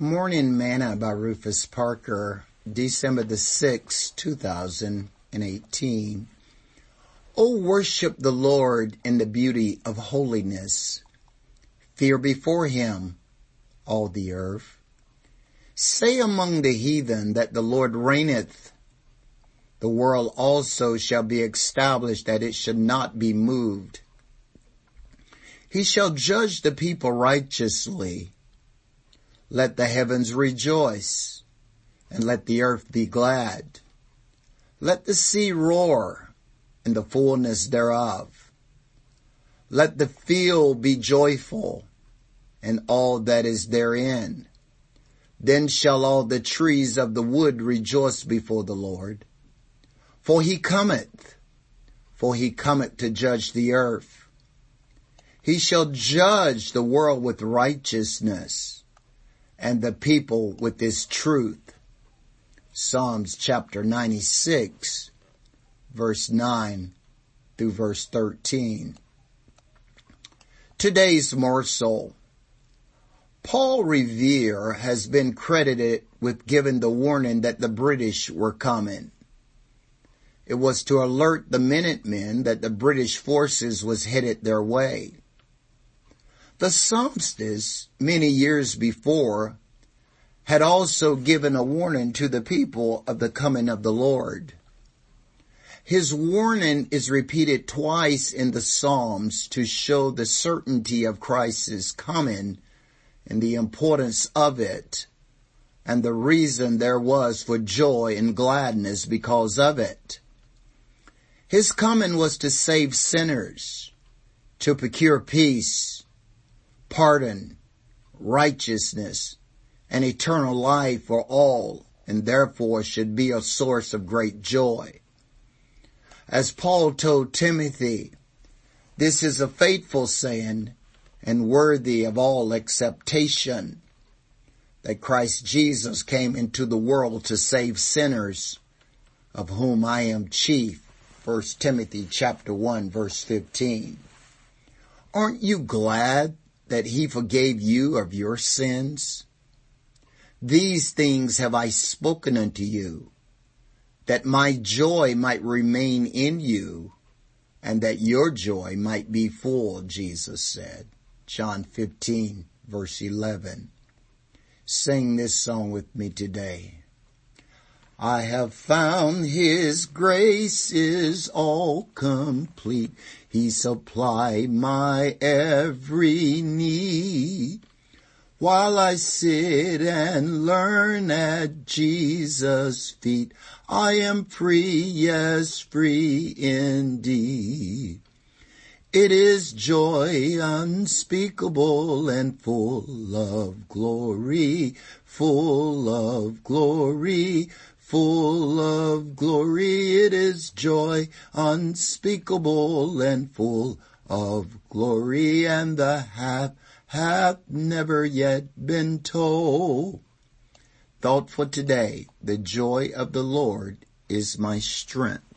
Morning Manna by Rufus Parker, December the 6th, 2018. O worship the Lord in the beauty of holiness. Fear before him, all the earth. Say among the heathen that the Lord reigneth. The world also shall be established that it should not be moved. He shall judge the people righteously let the heavens rejoice and let the earth be glad. Let the sea roar and the fullness thereof. Let the field be joyful and all that is therein. Then shall all the trees of the wood rejoice before the Lord. For he cometh, for he cometh to judge the earth. He shall judge the world with righteousness and the people with this truth. Psalms chapter 96 verse 9 through verse 13. Today's morsel. Paul Revere has been credited with giving the warning that the British were coming. It was to alert the Minutemen that the British forces was headed their way. The psalmist, many years before, had also given a warning to the people of the coming of the Lord. His warning is repeated twice in the Psalms to show the certainty of Christ's coming and the importance of it and the reason there was for joy and gladness because of it. His coming was to save sinners, to procure peace, pardon, righteousness, and eternal life for all, and therefore should be a source of great joy. As Paul told Timothy, this is a faithful saying and worthy of all acceptation that Christ Jesus came into the world to save sinners of whom I am chief. 1 Timothy chapter 1 verse 15. Aren't you glad that he forgave you of your sins? These things have I spoken unto you, that my joy might remain in you, and that your joy might be full, Jesus said. John 15 verse 11. Sing this song with me today. I have found His grace is all complete. He supply my every need. While I sit and learn at Jesus' feet, I am free, yes, free indeed. It is joy unspeakable and full of glory, full of glory, full of glory. It is joy unspeakable and full of glory, and the half hath never yet been told. Thought for today, the joy of the Lord is my strength.